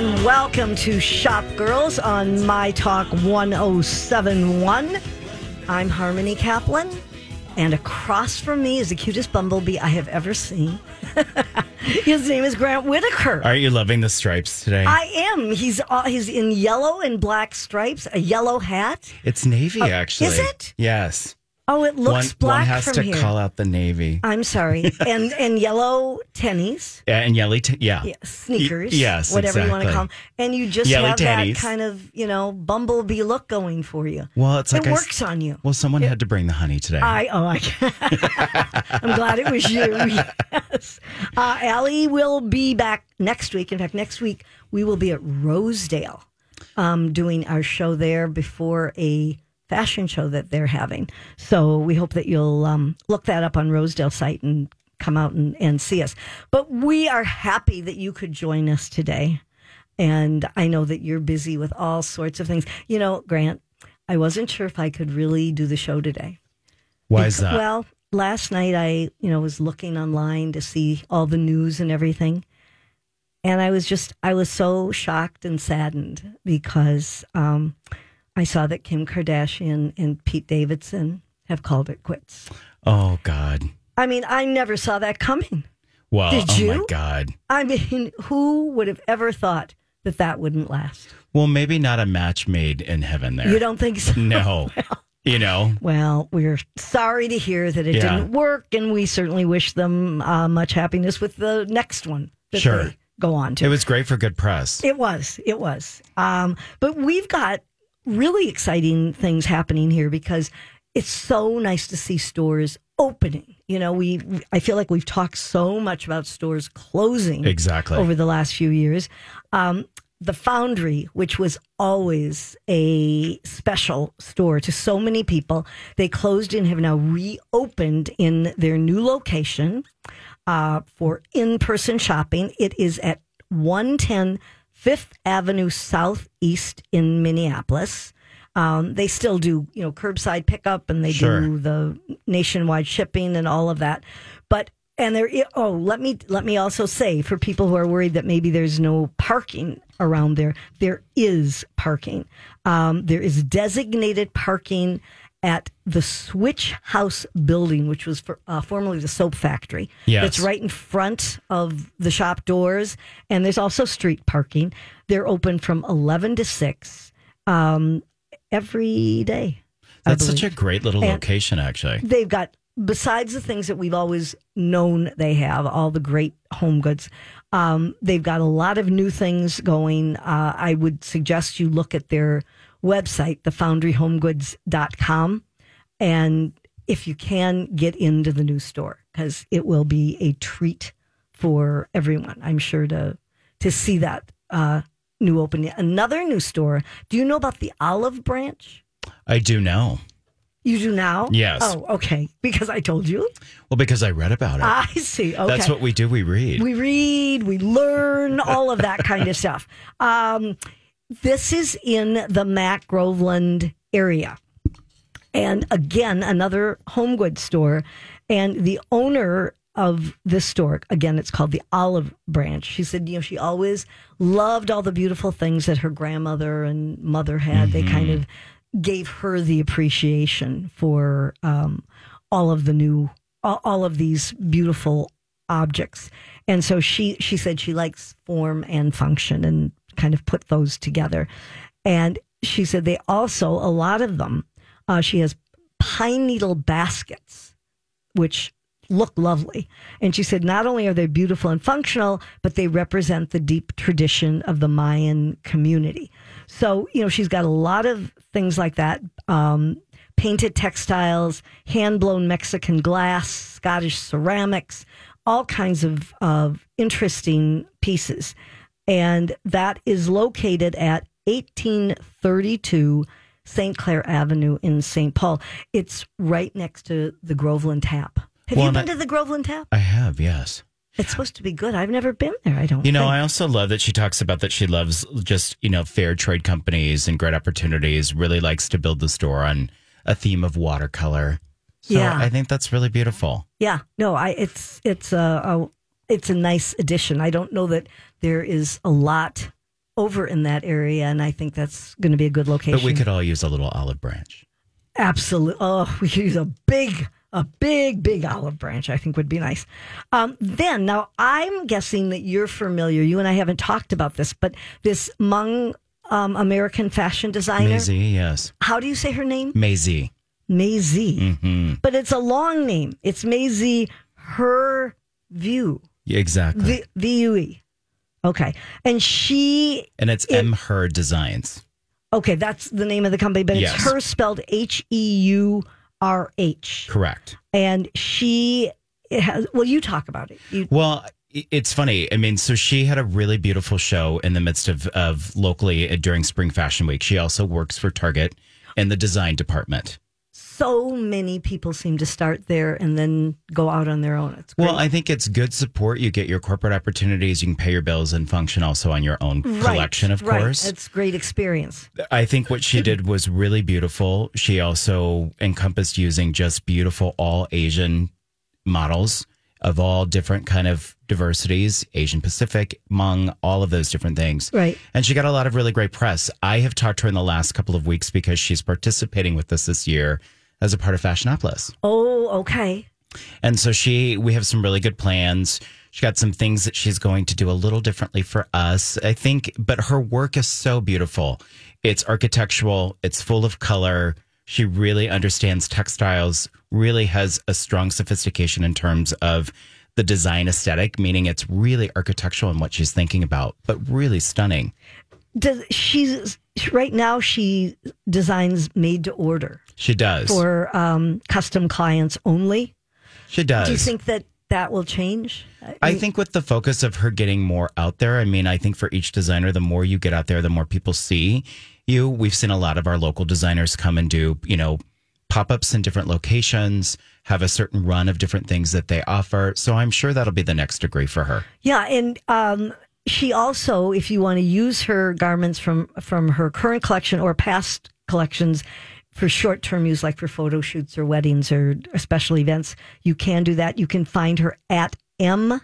and welcome to Shop Girls on My Talk 1071. I'm Harmony Kaplan, and across from me is the cutest bumblebee I have ever seen. His name is Grant Whitaker. Are you loving the stripes today? I am. He's uh, he's in yellow and black stripes, a yellow hat. it's navy, actually. is it? Yes. Oh, it looks one, black one has from to here. call out the navy. I'm sorry, and and yellow tennies. Yeah, and yelly, t- yeah. Yeah, sneakers, Y- yes, whatever you want to call them, and you just Yellow have that kind of you know bumblebee look going for you. Well, it's like it I s- works on you. Well, someone had to bring the honey today. I oh I I'm glad it was you. Yes, uh, Allie will be back next week. In fact, next week we will be at Rosedale, um, doing our show there before a fashion show that they're having. So we hope that you'll um, look that up on Rosedale site and come out and, and see us. But we are happy that you could join us today. And I know that you're busy with all sorts of things. You know, Grant, I wasn't sure if I could really do the show today. Why is that? Well, last night I, you know, was looking online to see all the news and everything. And I was just, I was so shocked and saddened because um, I saw that Kim Kardashian and Pete Davidson have called it quits. oh, God. I mean, I never saw that coming. Well, Did oh, my? God. I mean, who would have ever thought that that wouldn't last? Well, maybe not a match made in heaven there. You don't think so? No. you know, Well, we're sorry to hear that it Yeah. didn't work, and we certainly wish them uh, much happiness with the next one that Sure. they go on to. it was great for good press. It was. It was. Um, but we've got really exciting things happening here because it's so nice to see stores opening. You know, we I feel like we've talked so much about stores closing Exactly. over the last few years. Um, the Foundry, which was always a special store to so many people, they closed and have now reopened in their new location uh, for in person shopping. It is at 110 Fifth Avenue Southeast in Minneapolis. Um, they still do, you know, curbside pickup and they Sure. do the nationwide shipping and all of that. But and there, oh, let me let me also say for people who are worried that maybe there's no parking around there, there is parking. Um, there is designated parking at the Switch House building, which was for, uh, formerly the soap factory. Yes. It's right in front of the shop doors, and there's also street parking. They're open from 11 to 6 um, every day. That's such a great little And- location, actually. They've got, besides the things that we've always known they have, all the great home goods, um, they've got a lot of new things going. Uh, I would suggest you look at their website, thefoundryhomegoods.com, and if you can, get into the new store because it will be a treat for everyone. I'm sure to to see that uh, new opening. Another new store. Do you know about the Olive Branch? I do know. You do now? Yes. Oh, okay. Because I told you. Well, because I read about it. I see. Okay. That's what we do. We read. we read, we learn, all of that kind of stuff. Um, this is in the Mac Groveland area. And again, another home goods store. And the owner of this store, again, it's called the Olive Branch. She said, you know, she always loved all the beautiful things that her grandmother and mother had. They kind of gave her the appreciation for um, all of the new, all, all of these beautiful objects. And so she she said she likes form and function and kind of put those together. And she said they also a lot of them. Uh, she has pine needle baskets, which look lovely. And she said not only are they beautiful and functional, but they represent the deep tradition of the Mayan community. So, you know, she's got a lot of things like that. Um, painted textiles, hand blown Mexican glass, Scottish ceramics, all kinds of, of interesting pieces. And that is located at 1832 St. Clair Avenue in St. Paul. It's right next to the Groveland Tap. Have Well, you been I- to the Groveland Tap? I have, yes. It's supposed to be good. I've never been there. I don't. You know, think. I also love that she talks about that she loves just, you know, fair trade companies and great opportunities, really likes to build the store on a theme of watercolor. So Yeah. I think that's really beautiful. Yeah, no, I it's it's a, a it's a nice addition. I don't know that there is a lot over in that area, and I think that's going to be a good location. But we could all use a little olive branch. Absolutely. Oh, we could use a big, a big, big olive branch. I think would be nice. Um, then, now I'm guessing that you're familiar. You and I haven't talked about this, but this Hmong um, American fashion designer. Maisie, yes. How do you say her name? Maisie. Maisie. hmm But it's a long name. It's Maisie Her Vue. Exactly. V V U E. Okay, and she. and it's it- M Her Designs. Okay, that's the name of the company, but it's her spelled H E U R H. Correct. and she it has well you talk about it you Well, it's funny. I mean, so she had a really beautiful show in the midst of, of locally during Spring Fashion Week. She also works for Target in the design department. So many people seem to start there and then go out on their own it's great. Well, I think it's good support. You get your corporate opportunities, you can pay your bills and function also on your own Right, collection, of right. course. it's great experience I think what she did was really beautiful. She also encompassed using just beautiful all Asian models of all different kind of diversities, Asian Pacific, Hmong, all of those different things. Right. And she got a lot of really great press. I have talked to her in the last couple of weeks because she's participating with us this year as a part of Fashionopolis. oh okay And so she, we have some really good plans. She got some things that she's going to do a little differently for us, I think. But her work is so beautiful. It's architectural. It's full of color. She really understands textiles. Really has a strong sophistication in terms of the design aesthetic, meaning it's really architectural in what she's thinking about, but really stunning. does she's right now she designs made to order She does. for um, custom clients only she does. do you think that that will change I think with the focus of her getting more out there, I mean, I think for each designer, the more you get out there, the more people see you. We've seen a lot of our local designers come and do, you know, pop ups in different locations, have a certain run of different things that they offer. So I'm sure that'll be the next degree for her. Yeah, and um, she also, if you want to use her garments from from her current collection or past collections for short term use, like for photo shoots or weddings or special events, you can do that. You can find her at m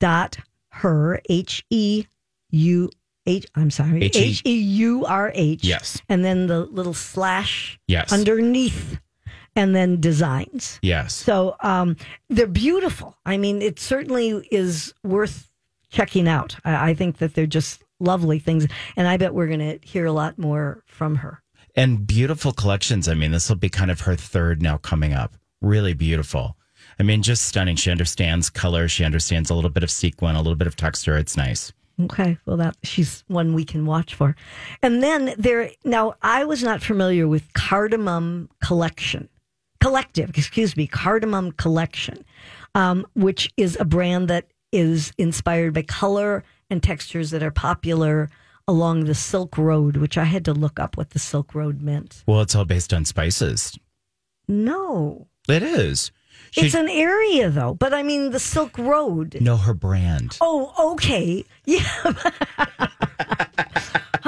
dot her h e u h. I'm sorry, h e u r h. Yes. and then the little slash Yes. underneath, and then designs. Yes. So um, they're beautiful. I mean, it certainly is worth checking out. I, I think that they're just lovely things, and I bet we're going to hear a lot more from her. and beautiful collections. I mean, this will be kind of her third now coming up. Really beautiful. I mean, just stunning. She understands color. She understands a little bit of sequin, a little bit of texture. It's nice. Okay, well, that she's one we can watch for, and then there. Now, I was not familiar with Cardamom Collection, Collective, excuse me, Cardamom Collection, um, which is a brand that is inspired by color and textures that are popular along the Silk Road, which I had to look up what the Silk Road meant. Well, it's all based on spices. No, It is. She it's an area though, but I mean the Silk Road. know her brand. Oh, okay. Yeah.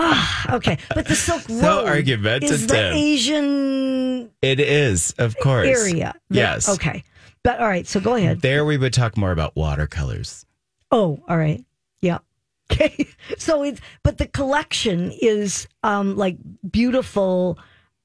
Ah, okay. But the Silk Road argumentative. is the Asian It is, of course. area. Yes. Okay. But all right, so go ahead. There we would talk more about watercolors. Oh, all right. Yeah. Okay. So it's but the collection is um like beautiful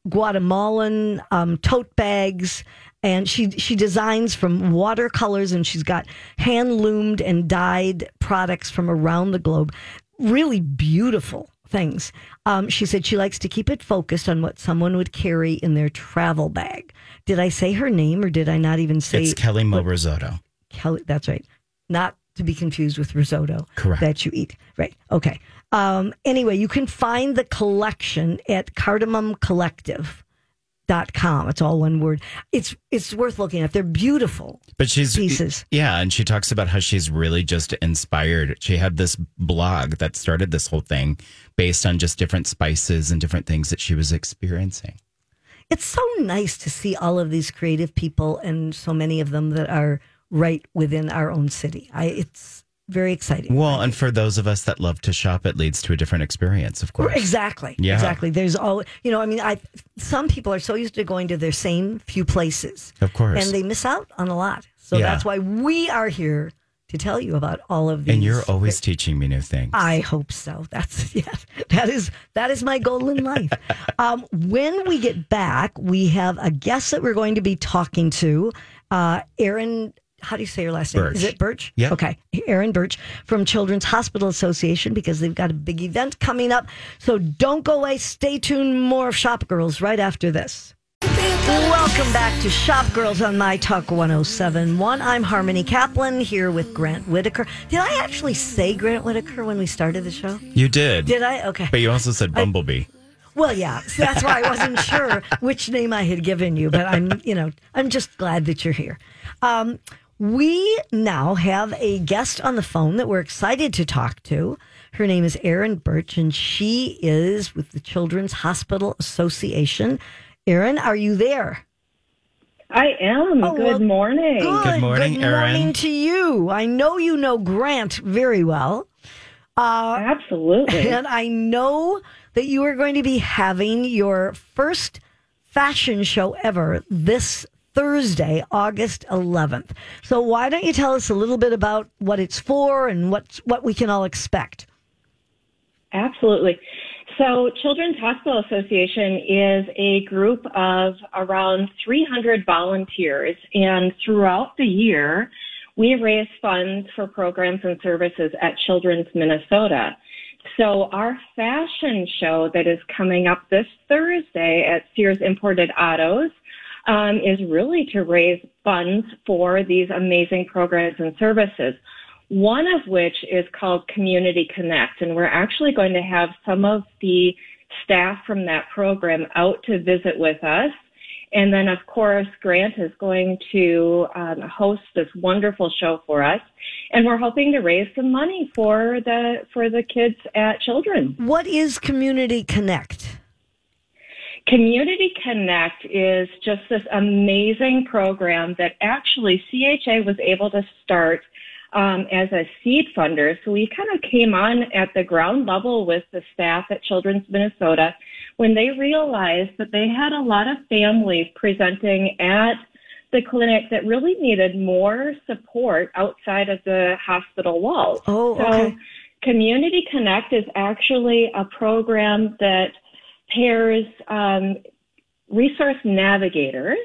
Guatemalan um tote bags and she she designs from watercolors and she's got hand loomed and dyed products from around the globe. Really beautiful things. Um, she said she likes to keep it focused on what someone would carry in their travel bag. Did I say her name or did I not even say It's Kelly Mo Risotto. Kelly, that's right. Not to be confused with risotto Correct. that you eat. Right. Okay. Um, anyway, you can find the collection at cardamomcollective.com. It's all one word. It's it's worth looking at. They're beautiful. But she's Pieces. Yeah, and she talks about how she's really just inspired. She had this blog that started this whole thing based on just different spices and different things that she was experiencing. It's so nice to see all of these creative people and so many of them that are right within our own city. I it's very exciting. Well, and for those of us that love to shop, it leads to a different experience, of course. Exactly. Yeah. Exactly. There's all you know. I mean, I some people are so used to going to their same few places, Of course. and they miss out on a lot. So Yeah. that's why we are here to tell you about all of these. And you're always teaching me new things. I hope so. That's yes. That is that is my goal in life. um, when we get back, we have a guest that we're going to be talking to, uh, Erin. How do you say your last name? Birch. Is it Birch? Yeah. Okay, Erin Birch from Children's Hospital Association because they've got a big event coming up. So don't go away. Stay tuned. More of Shop Girls right after this. Welcome back to Shop Girls on My Talk 1071. I'm Harmony Kaplan here with Grant Whitaker. Did I actually say Grant Whitaker when we started the show? you did. Did I? Okay. But you also said Bumblebee. Well, yeah. So that's why I wasn't sure which name I had given you, but I'm, you know, I'm just glad that you're here. Um, we now have a guest on the phone that we're excited to talk to. Her name is Erin Birch, and she is with the Children's Hospital Association. Erin, are you there? I am. Oh, Good well, morning. Good, Good morning, good Erin. morning to you. I know you know Grant very well. Uh, Absolutely. And I know that you are going to be having your first fashion show ever this Thursday, August 11th. So why don't you tell us a little bit about what it's for and what what we can all expect? Absolutely. So, Children's Hospital Association is a group of around 300 volunteers, and throughout the year, we raise funds for programs and services at Children's Minnesota. So, our fashion show that is coming up this Thursday at Sears Imported Autos um, is really to raise funds for these amazing programs and services. One of which is called Community Connect, and we're actually going to have some of the staff from that program out to visit with us. And then, of course, Grant is going to um, host this wonderful show for us, and we're hoping to raise some money for the for the kids at Children. What is Community Connect? Community Connect is just this amazing program that actually CHA was able to start um, as a seed funder. So we kind of came on at the ground level with the staff at Children's Minnesota when they realized that they had a lot of families presenting at the clinic that really needed more support outside of the hospital walls. Oh, so okay. Community Connect is actually a program that pairs um, resource navigators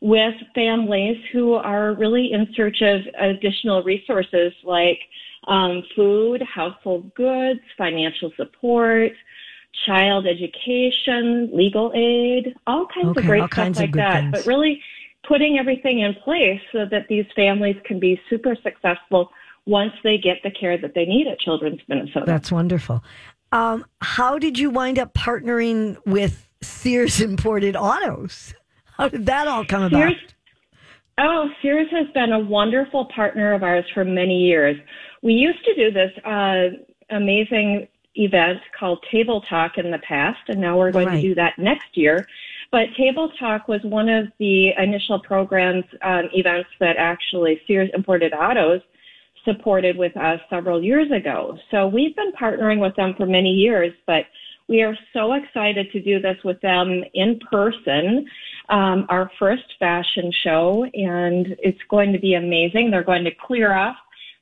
with families who are really in search of additional resources like um, food, household goods, financial support, child education, legal aid, all kinds Okay, of great stuff like that. things. But really putting everything in place so that these families can be super successful once they get the care that they need at Children's Minnesota. That's wonderful. Um, how did you wind up partnering with Sears Imported Autos? How did that all come about? Sears, oh, Sears has been a wonderful partner of ours for many years. We used to do this uh, amazing event called Table Talk in the past, and now we're going Right. to do that next year. But Table Talk was one of the initial programs, um, events that actually Sears Imported Autos supported with us several years ago. So we've been partnering with them for many years, but we are so excited to do this with them in person, um, our first fashion show, and it's going to be amazing. They're going to clear off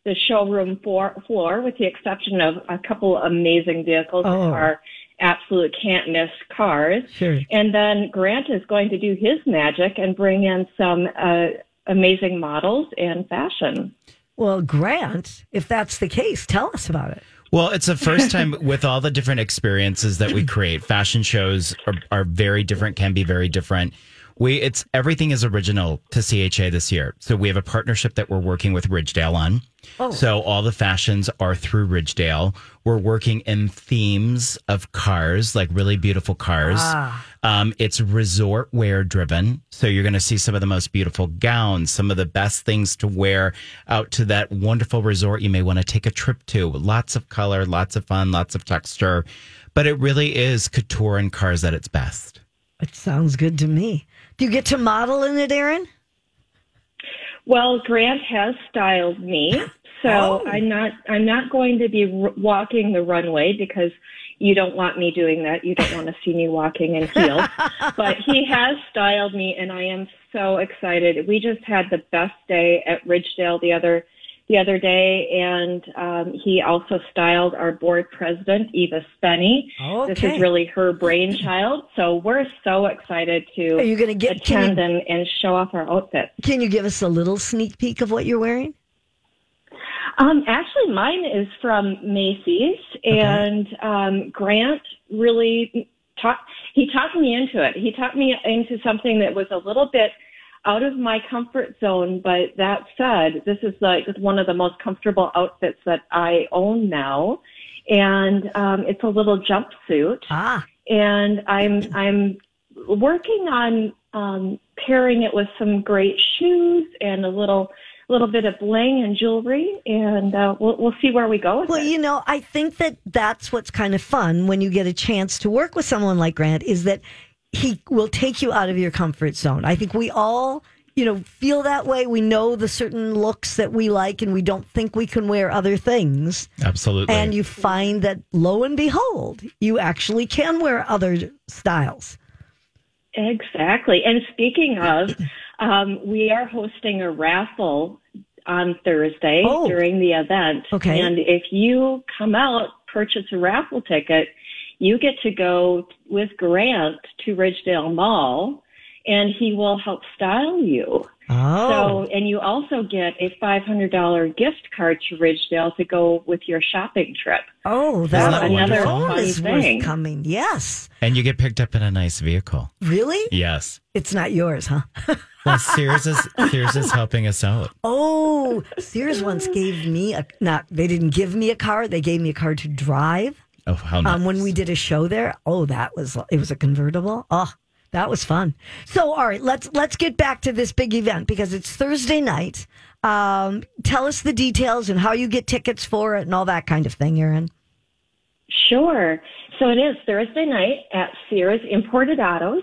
the showroom floor, floor with the exception of a couple amazing vehicles Oh. that are absolute can't miss cars. Sure. And then Grant is going to do his magic and bring in some uh, amazing models and fashion. Well, Grant, if that's the case, tell us about it. Well, it's the first time with all the different experiences that we create. Fashion shows are, are very different, can be very different. We it's everything is original to CHA this year. So we have a partnership that we're working with Ridgedale on. Oh. So all the fashions are through Ridgedale. We're working in themes of cars, like really beautiful cars. Ah. Um, it's resort wear driven. So you're going to see some of the most beautiful gowns, some of the best things to wear out to that wonderful resort you may want to take a trip to. Lots of color, lots of fun, lots of texture. But it really is couture and cars at its best. It sounds good to me. Do you get to model in it, Erin? Well, Grant has styled me, so Oh. I'm not I'm not going to be r- walking the runway because you don't want me doing that. You don't want to see me walking in heels. but he has styled me, and I am so excited. We just had the best day at Ridgedale the other the other day, and um, he also styled our board president, Eva Spenny. This is really her brainchild, so we're so excited to Are you going to get? Attend you, and, and show off our outfits. can you give us a little sneak peek of what you're wearing? Um, actually, mine is from Macy's, and um, Grant really taught. He talked me into it. He talked me into something that was a little bit out of my comfort zone. But that said, this is like one of the most comfortable outfits that I own now, and um, it's a little jumpsuit Ah, and I'm I'm working on um, pairing it with some great shoes and a little little bit of bling and jewelry, and uh, we'll we'll see where we go with well, it. you know, I think that that's what's kind of fun when you get a chance to work with someone like Grant is that he will take you out of your comfort zone. I think we all, you know, feel that way. We know the certain looks that we like, and we don't think we can wear other things. Absolutely. And you find that, lo and behold, you actually can wear other styles. Exactly. And speaking of, um, we are hosting a raffle on Thursday Oh. during the event. Okay. And if you come out, purchase a raffle ticket, you get to go with Grant to Ridgedale Mall, and he will help style you. Oh, So, and you also get a $500 gift card to Ridgedale to go with your shopping trip. oh, Isn't that that another wonderful? phone is thing. coming. Yes, and you get picked up in a nice vehicle. really? Yes. It's not yours, huh? Well, Sears is Sears is helping us out. Oh, Sears once gave me a not. They didn't give me a car. They gave me a car to drive. Oh, how nice. Um, when we did a show there. Oh, that was it was a convertible. Oh, that was fun. So, all right, let's let's get back to this big event because it's Thursday night. Um, tell us the details and how you get tickets for it and all that kind of thing, Erin. Sure. So it is Thursday night at Sears Imported Autos.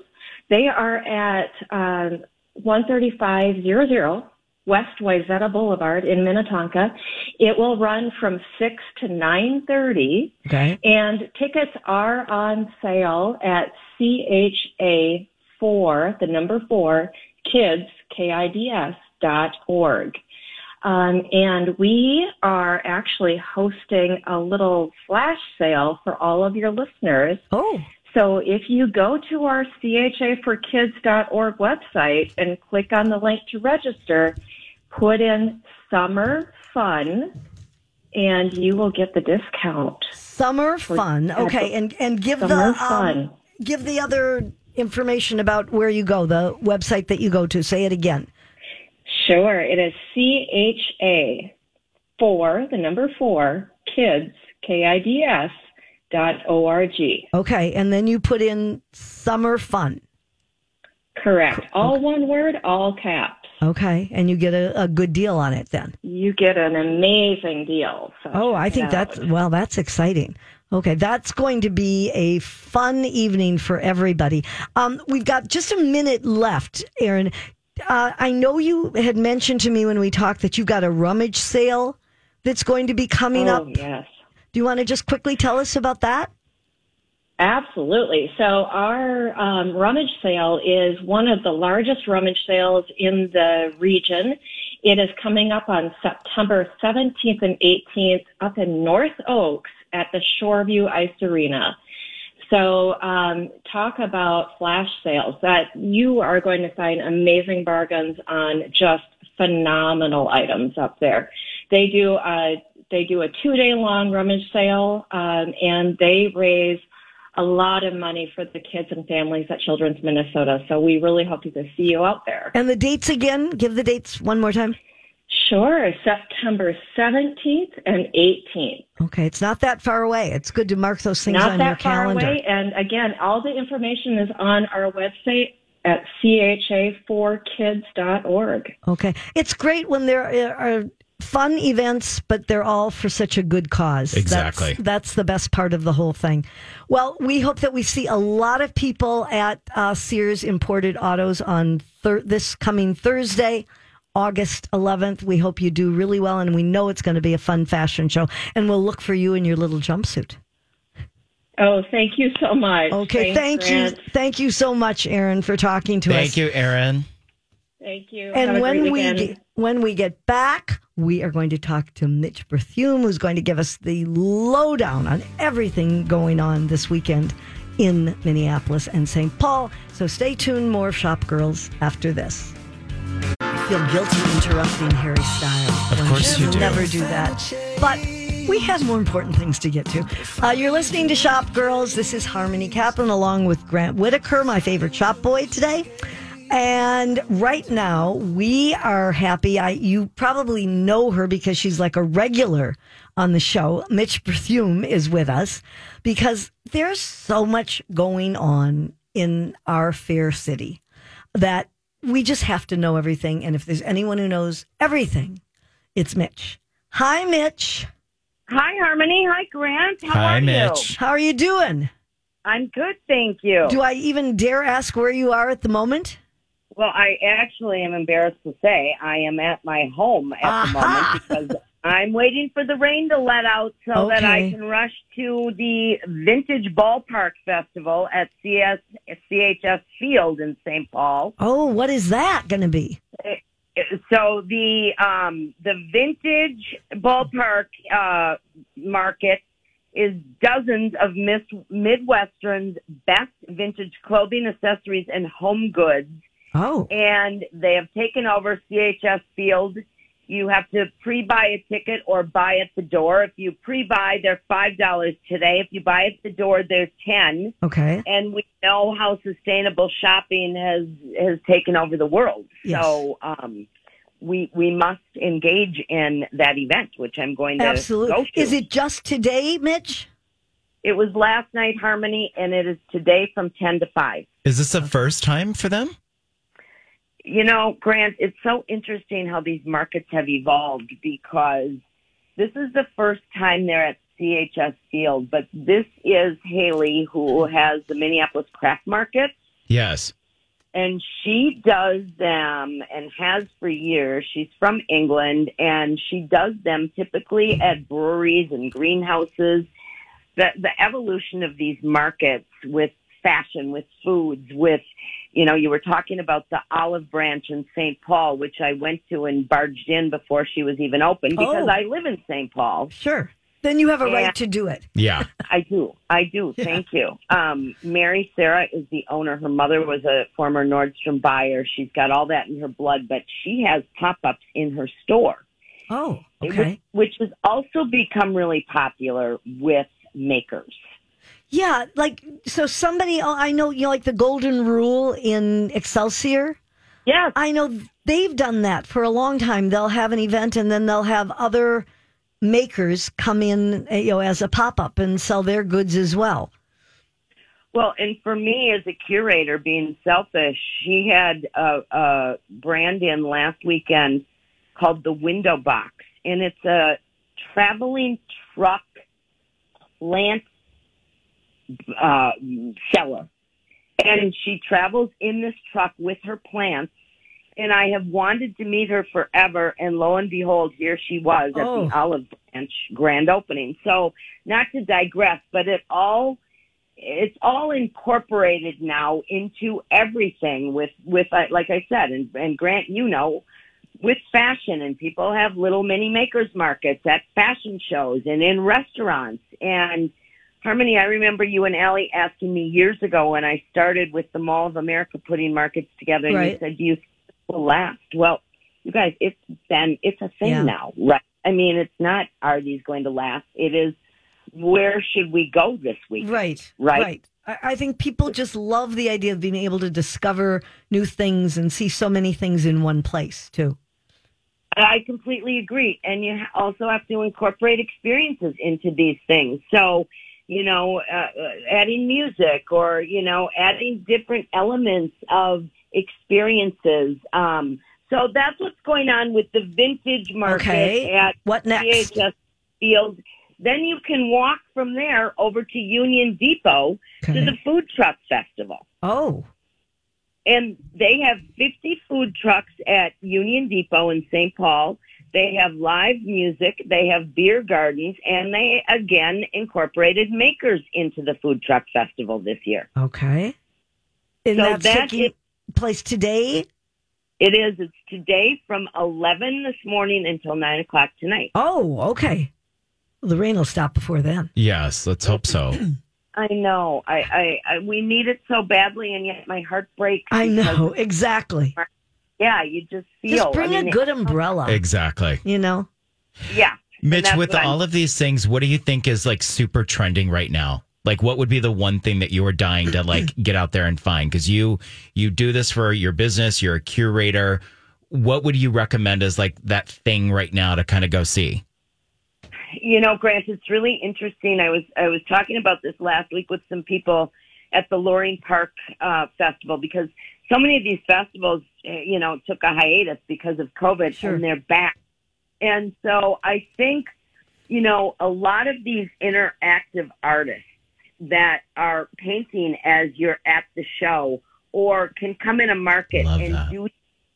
They are at um, 13500 West Wayzata Boulevard in Minnetonka. It will run from 6 to 9.30. Okay. And tickets are on sale at CHA4, the number 4, kids, K-I-D-S, dot org. Um, and we are actually hosting a little flash sale for all of your listeners. Oh, So if you go to our CHAforkids.org website and click on the link to register, put in summer fun, and you will get the discount. summer fun. Okay, and and give the Summer um, give the other information about where you go, the website that you go to. Say it again. Sure. It is CHA for the number four kids, K I D S dot O R G. Okay, and then you put in summer fun. Correct. All one word, all caps. Okay, and you get a, a good deal on it then. You get an amazing deal. So Oh, I think that's well, that's exciting. Okay, that's going to be a fun evening for everybody. Um, we've got just a minute left, Erin. Uh, I know you had mentioned to me when we talked that you got a rummage sale that's going to be coming Oh, up. yes. Do you want to just quickly tell us about that? Absolutely. So our um, rummage sale is one of the largest rummage sales in the region. It is coming up on September 17th and 18th up in North Oaks at the Shoreview Ice Arena. So um, talk about flash sales. That you are going to find amazing bargains on just phenomenal items up there. They do a they do a two day long rummage sale, um, and they raise a lot of money for the kids and families at Children's Minnesota. So we really hope to see you out there. And the dates again? Give the dates one more time. Sure, September 17th and 18th. Okay, it's not that far away. It's good to mark those things Not on your that far calendar. away. And again, all the information is on our website at cha4kids.org. Okay. It's great when there are fun events, but they're all for such a good cause. Exactly. That's, that's the best part of the whole thing. Well, we hope that we see a lot of people at uh, Sears Imported Autos on thir- this coming Thursday. August 11th. We hope you do really well, and we know it's going to be a fun fashion show. And we'll look for you in your little jumpsuit. Oh, thank you so much. Okay, Thanks, thank Grant. you, thank you so much, Erin, for talking to us. Thank you, Erin. Thank you. And Have a when great we weekend. Get, When we get back, we are going to talk to Mitch Berthume, who's going to give us the lowdown on everything going on this weekend in Minneapolis and St. Paul. So stay tuned. More Shop Girls after this. I feel guilty interrupting Harry Styles. Of course should you do. Never do that. But we have more important things to get to. Uh, you're listening to Shop Girls. This is Harmony Kaplan along with Grant Whitaker, my favorite shop boy today. And right now, we are happy. I you probably know her because she's like a regular on the show. Mitch Berthume is with us because there's so much going on in our fair city that we just have to know everything. And if there's anyone who knows everything, it's Mitch. Hi, Mitch. Hi, Harmony. Hi, Grant. How Hi, are Mitch. you? How are you doing? I'm good, thank you. Do I even dare ask where you are at the moment? Well, I actually am embarrassed to say I am at my home at the moment because I'm waiting for the rain to let out so that I can rush to the Vintage Ballpark Festival at CS, CHS Field in St. Paul. Oh, what is that going to be? So the um, the vintage ballpark uh, market is dozens of Miss Midwestern's best vintage clothing, accessories, and home goods, Oh, and they have taken over CHS Field. You have to pre-buy a ticket or buy at the door. If you pre-buy, they're five dollars today. If you buy at the door, they're ten okay. and we know how sustainable shopping has has taken over the world. Yes. So um, we we must engage in that event, which I'm going to go Absolutely. to. Is it just today, Mitch? It was last night, Harmony, and it is today from ten to five. Is this the first time for them? You know, Grant, it's so interesting how these markets have evolved because this is the first time they're at CHS Field, but this is Haley who has the Minneapolis Craft Market. Yes. and she does them and has for years. She's from England and she does them typically at breweries and greenhouses. The the evolution of these markets with fashion, with foods, with you know, you were talking about the olive branch in St. Paul, which I went to and barged in before she was even open because Oh. I live in St. Paul. Sure. Then you have a Yeah. right to do it. Yeah. I do. I do. Yeah. Thank you. Um, Mary Sarah is the owner. Her mother was a former Nordstrom buyer. She's got all that in her blood, but she has pop ups in her store, Oh, which, okay. which has also become really popular with makers. Yeah, like so somebody oh, I know you know like the golden rule in Excelsior. Yes. I know they've done that for a long time. They'll have an event and then they'll have other makers come in, eh, you know, as a pop-up and sell their goods as well. Well, and for me as a curator, being selfish, she had a, a brand in last weekend called the Window Box, and it's a traveling truck plant uh, seller. And she travels in this truck with her plants. And I have wanted to meet her forever. And lo and behold, here she was at Oh. the Olive Branch grand opening. So, not to digress, but it all it's all incorporated now into everything with with uh, like I said and, and Grant you know with fashion and people have little mini makers markets at fashion shows and in restaurants and Harmony I remember you and Allie asking me years ago when I started with the Mall of America putting markets together and Right. you said do you will last well you guys it's been it's a thing Yeah. now right I mean it's not are these going to last it is where should we go this week Right. Right. I, I think people just love the idea of being able to discover new things and see so many things in one place too. I completely agree. And you also have to incorporate experiences into these things. So, you know, uh, uh, adding music or, you know, adding different elements of experiences. Um, so that's what's going on with the vintage market Okay. at What next? CHS Field. Then you can walk from there over to Union Depot to the Food Truck Festival. Oh, And they have 50 food trucks at Union Depot in St. Paul. They have live music. They have beer gardens and they again incorporated makers into the food truck festival this year. okay. And So that's that taking is- place today. It is. It's today from 11 this morning until 9 o'clock tonight. Oh, okay. The rain will stop before then. Yes, let's hope so. I know. I, I, I we need it so badly, and yet my heart breaks. I know exactly. Yeah, you just feel. It. Just bring I mean, a good umbrella. exactly. You know. Yeah. Mitch, with what I'm- all of these things, what do you think is like super trending right now? Like, what would be the one thing that you are dying to like get out there and find? Because you you do this for your business, you're a curator. What would you recommend as like that thing right now to kind of go see? You know, Grant, it's really interesting. I was I was talking about this last week with some people at the Loring Park uh, Festival because so many of these festivals, uh, you know, took a hiatus because of COVID, Sure. and they're back. And so I think, you know, a lot of these interactive artists that are painting as you're at the show or can come in a market Love and that. do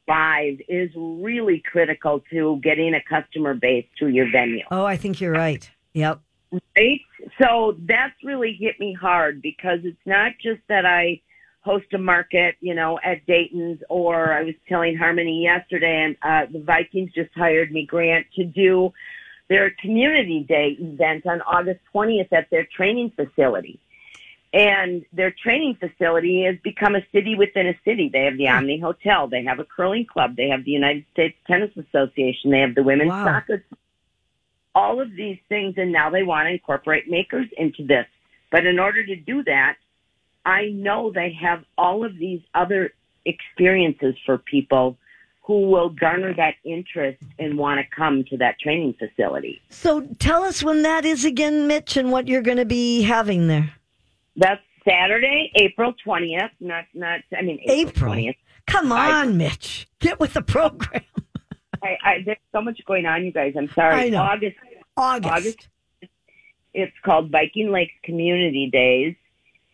live is really critical to getting a customer base to your venue Oh, I think you're right. Yep. right? So that's really hit me hard because it's not just that I host a market, you know, at Dayton's or I was telling Harmony yesterday and uh, the Vikings just hired me, Grant, to do their community day event on August 20th at their training facility. And their training facility has become a city within a city. They have the Omni Hotel. They have a curling club. They have the United States Tennis Association. They have the women's Wow. soccer all of these things and now they want to incorporate makers into this. But in order to do that, I know they have all of these other experiences for people who will garner that interest and want to come to that training facility. So tell us when that is again, Mitch, and what you're going to be having there. That's Saturday, April 20th, not, not, I mean, April, April. 20th. Come I- on, Mitch. Get with the program. I, I, there's so much going on, you guys. I'm sorry. I know. August August. August. It's called Viking Lakes Community Days.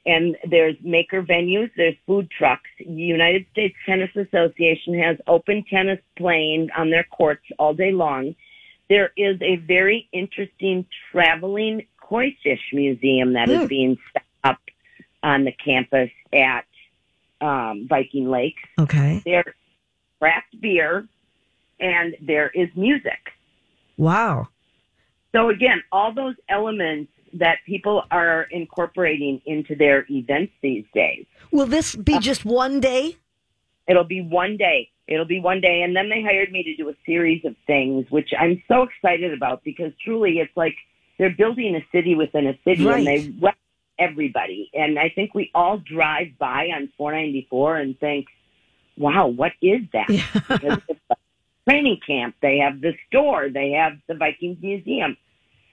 And there's maker venues, there's food trucks. United States Tennis Association has open tennis playing on their courts all day long. There is a very interesting traveling koi fish museum that is Hmm. being set up on the campus at um, Viking Lakes. Okay. There's craft beer and there is music. Wow. So again, all those elements that people are incorporating into their events these days. Will this be uh-huh. just one day? It'll be one day. It'll be one day. And then they hired me to do a series of things, which I'm so excited about because truly it's like they're building a city within a city Right. and they welcome everybody. And I think we all drive by on 494 and think, wow, what is that? a training camp. They have the store. They have the Vikings Museum.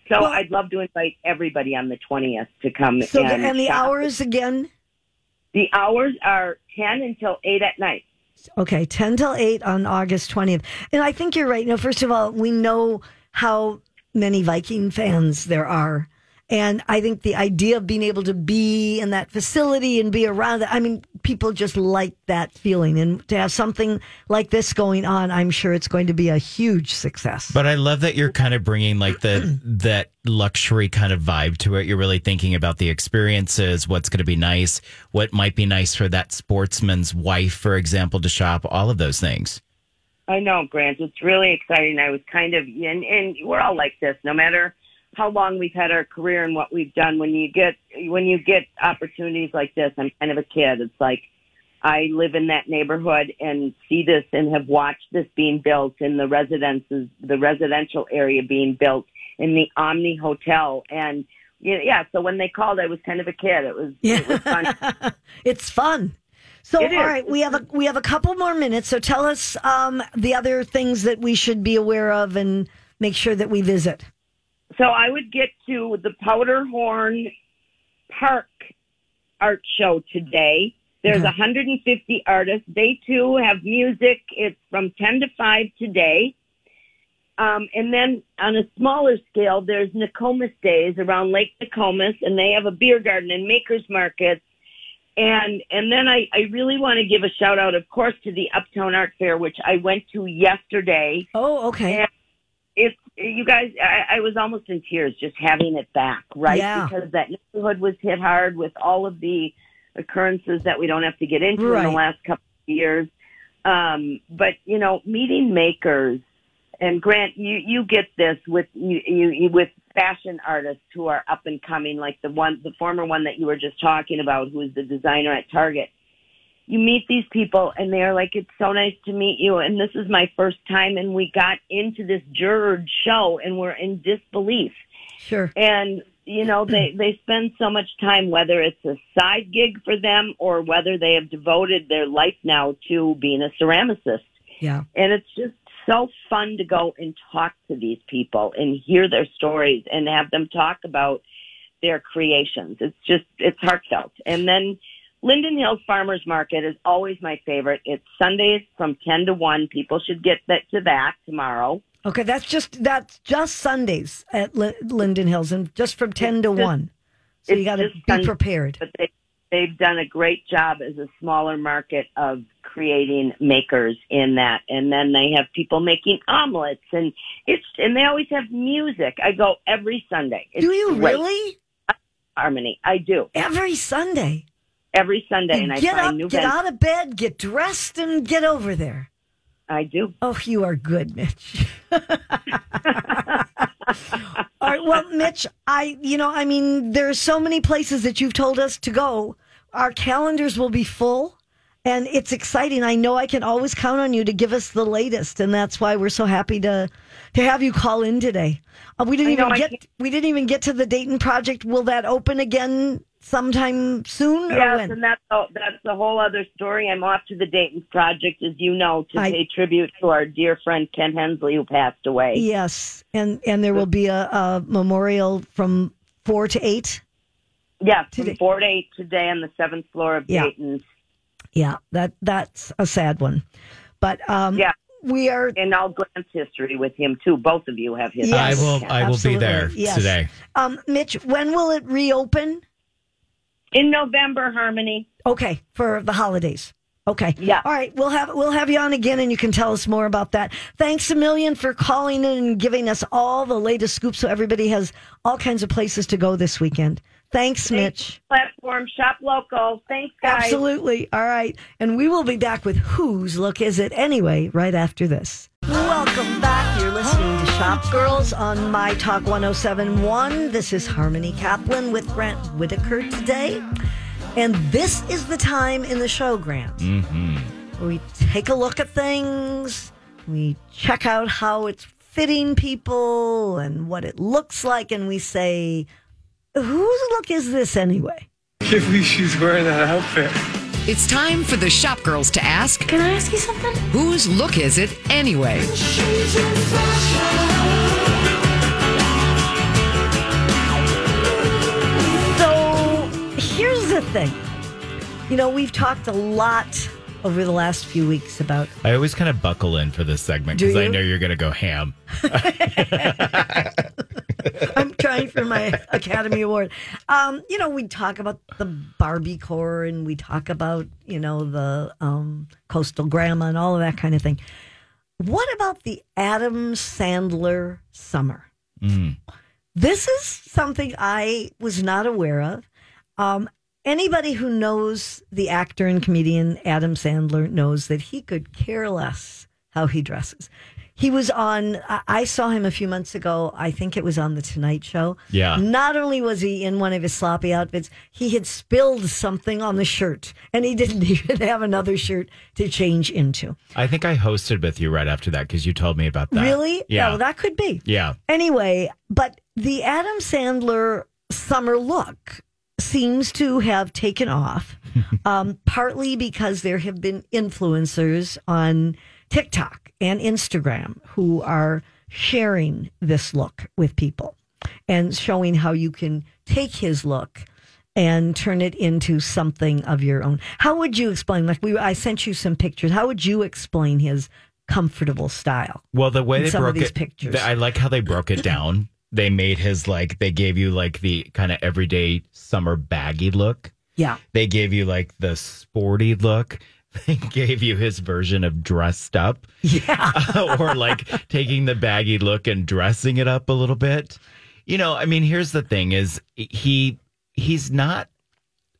So Well- I'd love to invite everybody on the 20th to come. So and, and the shop. hours again? The hours are 10 until 8 at night. Okay, 10 till 8 on August 20th. And I think you're right. You know, first of all, we know how many Viking fans there are. And I think the idea of being able to be in that facility and be around it, I mean, people just like that feeling. And to have something like this going on, I'm sure it's going to be a huge success. But I love that you're kind of bringing like the that luxury kind of vibe to it. You're really thinking about the experiences, what's going to be nice, what might be nice for that sportsman's wife, for example, to shop, all of those things. I know, Grant. It's really exciting. I was kind of, and, and we're all like this, no matter how long we've had our career and what we've done. When you get, when you get opportunities like this, I'm kind of a kid. It's like, I live in that neighborhood and see this and have watched this being built in the residences, the residential area being built in the Omni Hotel. And yeah, yeah, so when they called, I was kind of a kid. It was, it was fun. it's fun. So, all right, we have a we have a couple more minutes. So, tell us um, the other things that we should be aware of and make sure that we visit. So I would get to the Powderhorn Park art show today. There's Okay. 150 artists. They too have music. It's from 10 to 5 today. Um, and then on a smaller scale, there's Nokomis Days around Lake Nokomis, and they have a beer garden and makers markets. And and then I, I really want to give a shout out, of course, to the Uptown Art Fair, which I went to yesterday Oh, okay. Yeah. It's you guys I, I was almost in tears just having it back right Yeah. because that neighborhood was hit hard with all of the occurrences that we don't have to get into in the last couple of years Um, but you know, meeting makers, and Grant, you you get this with you, you, you with fashion artists who are up and coming, like the one, the former one that you were just talking about, who is the designer at Target. You meet these people, and they're like, "It's so nice to meet you." And this is my first time, and we got into this juror show, and we're in disbelief. Sure. And you know, they they spend so much time, whether it's a side gig for them or whether they have devoted their life now to being a ceramicist. Yeah. And it's just so fun to go and talk to these people and hear their stories and have them talk about their creations. It's just, it's heartfelt. And then Linden Hills Farmers Market is always my favorite. It's Sundays from 10 to 1. People should get that to that tomorrow. Okay, that's just that's just Sundays at L- Linden Hills, and just from ten to just- one. So you it's got to be prepared. But they, they've done a great job as a smaller market of creating makers in that. And then they have people making omelets and it's, and they always have music. I go every Sunday. It's Do you great. really Harmony. I do. every Sunday? Every Sunday. And I get find up, new get vendors. out of bed, get dressed, and get over there. I do. Oh, you are good, Mitch. All right, well, Mitch, I, you know, I mean, there's so many places that you've told us to go. Our calendars will be full, and it's exciting. I know I can always count on you to give us the latest, and that's why we're so happy to to have you call in today. Uh, we didn't I even get we didn't even get to the Dayton project. Will that open again sometime soon? or Yes, when? and that's oh, that's the whole other story. I'm off to the Dayton Project, as you know, to I- pay tribute to our dear friend Ken Hensley, who passed away. Yes, and and there will be a, a memorial from four to eight. Yes, from Today. four to eight today on the seventh floor of Yeah. Dayton. Yeah, that that's a sad one, but um, Yeah. we are. And I'll glance history with him too. Both of you have history. Yes. I will. I will Absolutely, be there yes. today. Um, Mitch, when will it reopen? In November, Harmony. Okay, for the holidays. Okay. Yeah. All right. We'll have we'll have you on again, and you can tell us more about that. Thanks a million for calling in and giving us all the latest scoops, so everybody has all kinds of places to go this weekend. Thanks, Mitch. Platform shop local. Thanks, guys. Absolutely. All right. And we will be back with Whose Look Is It Anyway right after this. Welcome Shop Girls on My Talk 1071. This is Harmony Kaplan with Grant Whitaker today. And this is the time in the show, Grant, where we take a look at things, we check out how it's fitting people and what it looks like, and we say, whose look is this anyway? can't believe she's wearing that outfit. It's time for the shop girls to ask, Can I ask you something? whose look is it anyway? So here's the thing. You know, we've talked a lot over the last few weeks about I always kind of buckle in for this segment because I know you're going to go ham. I'm trying for my Academy Award. Um, you know, we talk about the Barbie core and we talk about, you know, the um, coastal grandma and all of that kind of thing. What about the Adam Sandler summer? This is something I was not aware of. Um, anybody who knows the actor and comedian Adam Sandler knows that he could care less how he dresses. He was on, I saw him a few months ago. I think it was on The Tonight Show. Yeah. Not only was he in one of his sloppy outfits, he had spilled something on the shirt and he didn't even have another shirt to change into. I think I hosted with you right after that because you told me about that. Really? Yeah. Oh, that could be. yeah. Anyway, but the Adam Sandler summer look seems to have taken off, um, partly because there have been influencers on TikTok and Instagram who are sharing this look with people and showing how you can take his look and turn it into something of your own. How would you explain? Like we, I sent you some pictures. How would you explain his comfortable style? Well, the way they broke these it, pictures. I like how they broke it down. They made his like they gave you like the kind of everyday summer baggy look. Yeah. They gave you like the sporty look. They gave you his version of dressed up. Yeah. or like taking the baggy look and dressing it up a little bit. You know, I mean, here's the thing is he he's not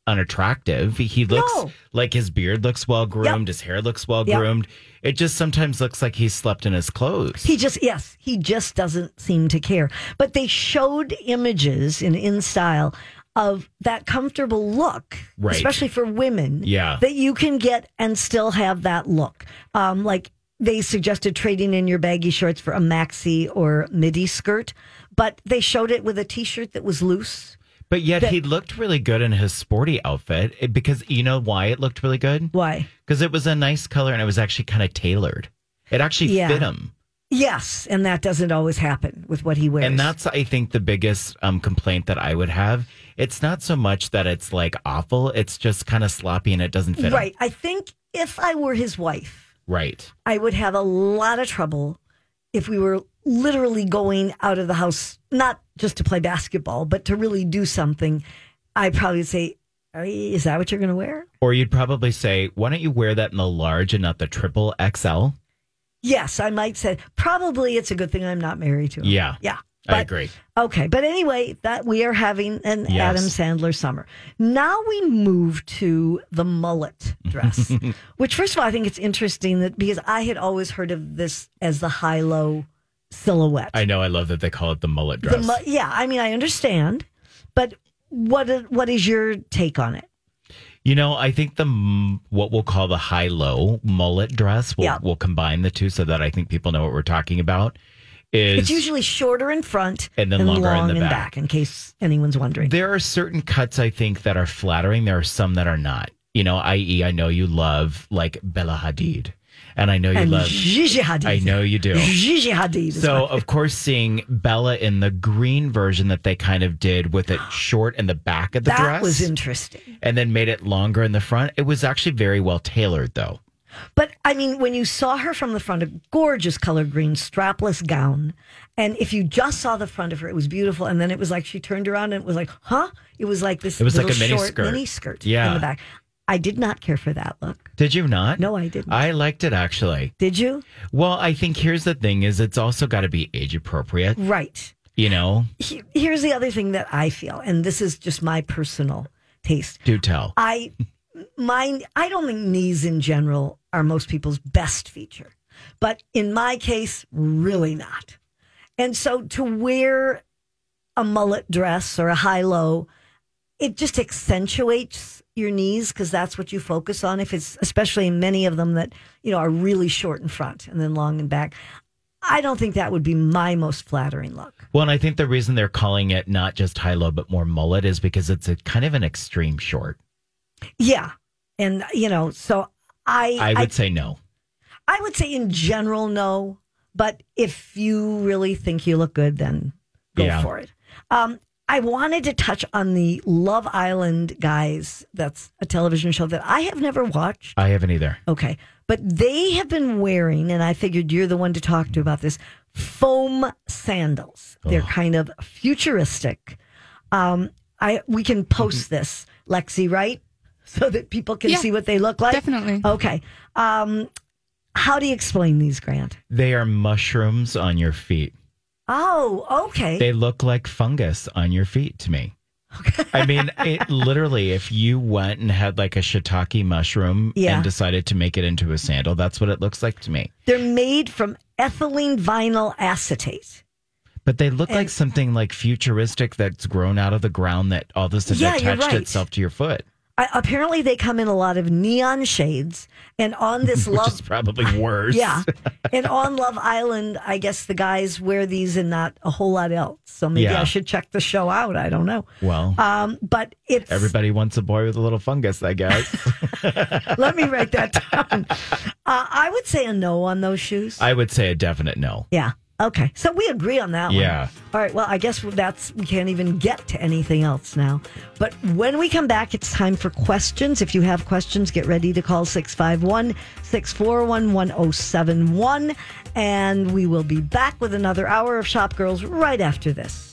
unattractive. He looks No. like his beard looks well groomed, his hair looks well groomed. It just sometimes looks like he's slept in his clothes. He just, yes, he just doesn't seem to care. But they showed images in InStyle of that comfortable look, Right. especially for women, Yeah. that you can get and still have that look. Um, like they suggested trading in your baggy shorts for a maxi or midi skirt, but they showed it with a t shirt that was loose. But yet that- he looked really good in his sporty outfit because you know why it looked really good? Why? Because it was a nice color and it was actually kind of tailored. It actually Yeah. fit him. Yes, and that doesn't always happen with what he wears. And that's, I think, the biggest um, complaint that I would have. It's not so much that it's like awful, it's just kind of sloppy and it doesn't fit him. right. I think if I were his wife, Right. I would have a lot of trouble if we were literally going out of the house, not just to play basketball, but to really do something. I probably would say, "Is that what you're going to wear?" Or you'd probably say, why don't you wear that in the large and not the triple XL? Yes, I might say. Probably, it's a good thing I'm not married to him. Yeah. yeah. I agree. Okay, but anyway, that we are having an Yes. Adam Sandler summer. Now we move to the mullet dress, which first of all, I think it's interesting that because I had always heard of this as the high low silhouette. I know. I love that they call it the mullet The dress. mu- yeah, I mean, I understand, but what what is your take on it? you know, I think the what we'll call the high low mullet dress will Yeah. will combine the two so that I think people know what we're talking about. Is It's usually shorter in front And then longer in long the in back. in case anyone's wondering. there are certain cuts I think that are flattering. There are some that are not. You know, i.e., I know you love like Bella Hadid, and I know you and love. Gigi Hadid. I know you do. Gigi Hadid. So, of course, seeing Bella in the green version that they kind of did with it short in the back of the that dress, was interesting. and then made it longer in the front. It was actually very well tailored, though. But I mean, when you saw her from the front, a gorgeous color green strapless gown, and if you just saw the front of her, it was beautiful. And then it was like she turned around and it was like, huh? It was like this. It was like a mini skirt. mini skirt Yeah. in the back. I did not care for that look. Did you not? No, I didn't. I liked it actually. Did you? Well, I think here's the thing: is it's also got to be age appropriate. Right. You know, He- Here's the other thing that I feel, and this is just my personal taste. do tell. I mine I don't think knees in general are most people's best feature. But in my case, really not. And so to wear a mullet dress or a high low, it just accentuates your knees because that's what you focus on. If it's especially many of them that, you know, are really short in front and then long in back. I don't think that would be my most flattering look. Well, and I think the reason they're calling it not just high low but more mullet is because it's a kind of an extreme short. Yeah. And you know, so I I would say no. I would say in general, no. But if you really think you look good, then go Yeah. for it. Um, I wanted to touch on the Love Island guys. That's a television show that I have never watched. I haven't either. Okay. But they have been wearing, and I figured you're the one to talk to about this foam sandals. They're kind of futuristic. Um, I we can post this, Lexi, right? So that people can Yeah, see what they look like. definitely. Okay. Um, how do you explain these, Grant? They are mushrooms on your feet. Oh, okay. They look like fungus on your feet to me. Okay. I mean, it literally, if you went and had like a shiitake mushroom Yeah. and decided to make it into a sandal, that's what it looks like to me. They're made from ethylene vinyl acetate. But they look like something like futuristic that's grown out of the ground that all of a sudden Yeah, attached right. itself to your foot, I, apparently, they come in a lot of neon shades, and on this love is probably worse. Yeah. and on Love Island, I guess the guys wear these and not a whole lot else. So maybe Yeah. I should check the show out. I don't know. Well, Um, but it's everybody wants a boy with a little fungus, I guess. let me write that down. Uh, I would say a no on those shoes. I would say a definite no. yeah. Okay. So we agree on that one. Yeah. All right. Well, I guess that's we can't even get to anything else now. But when we come back, it's time for questions. If you have questions, get ready to call 651 641 1071. And we will be back with another hour of Shop Girls right after this.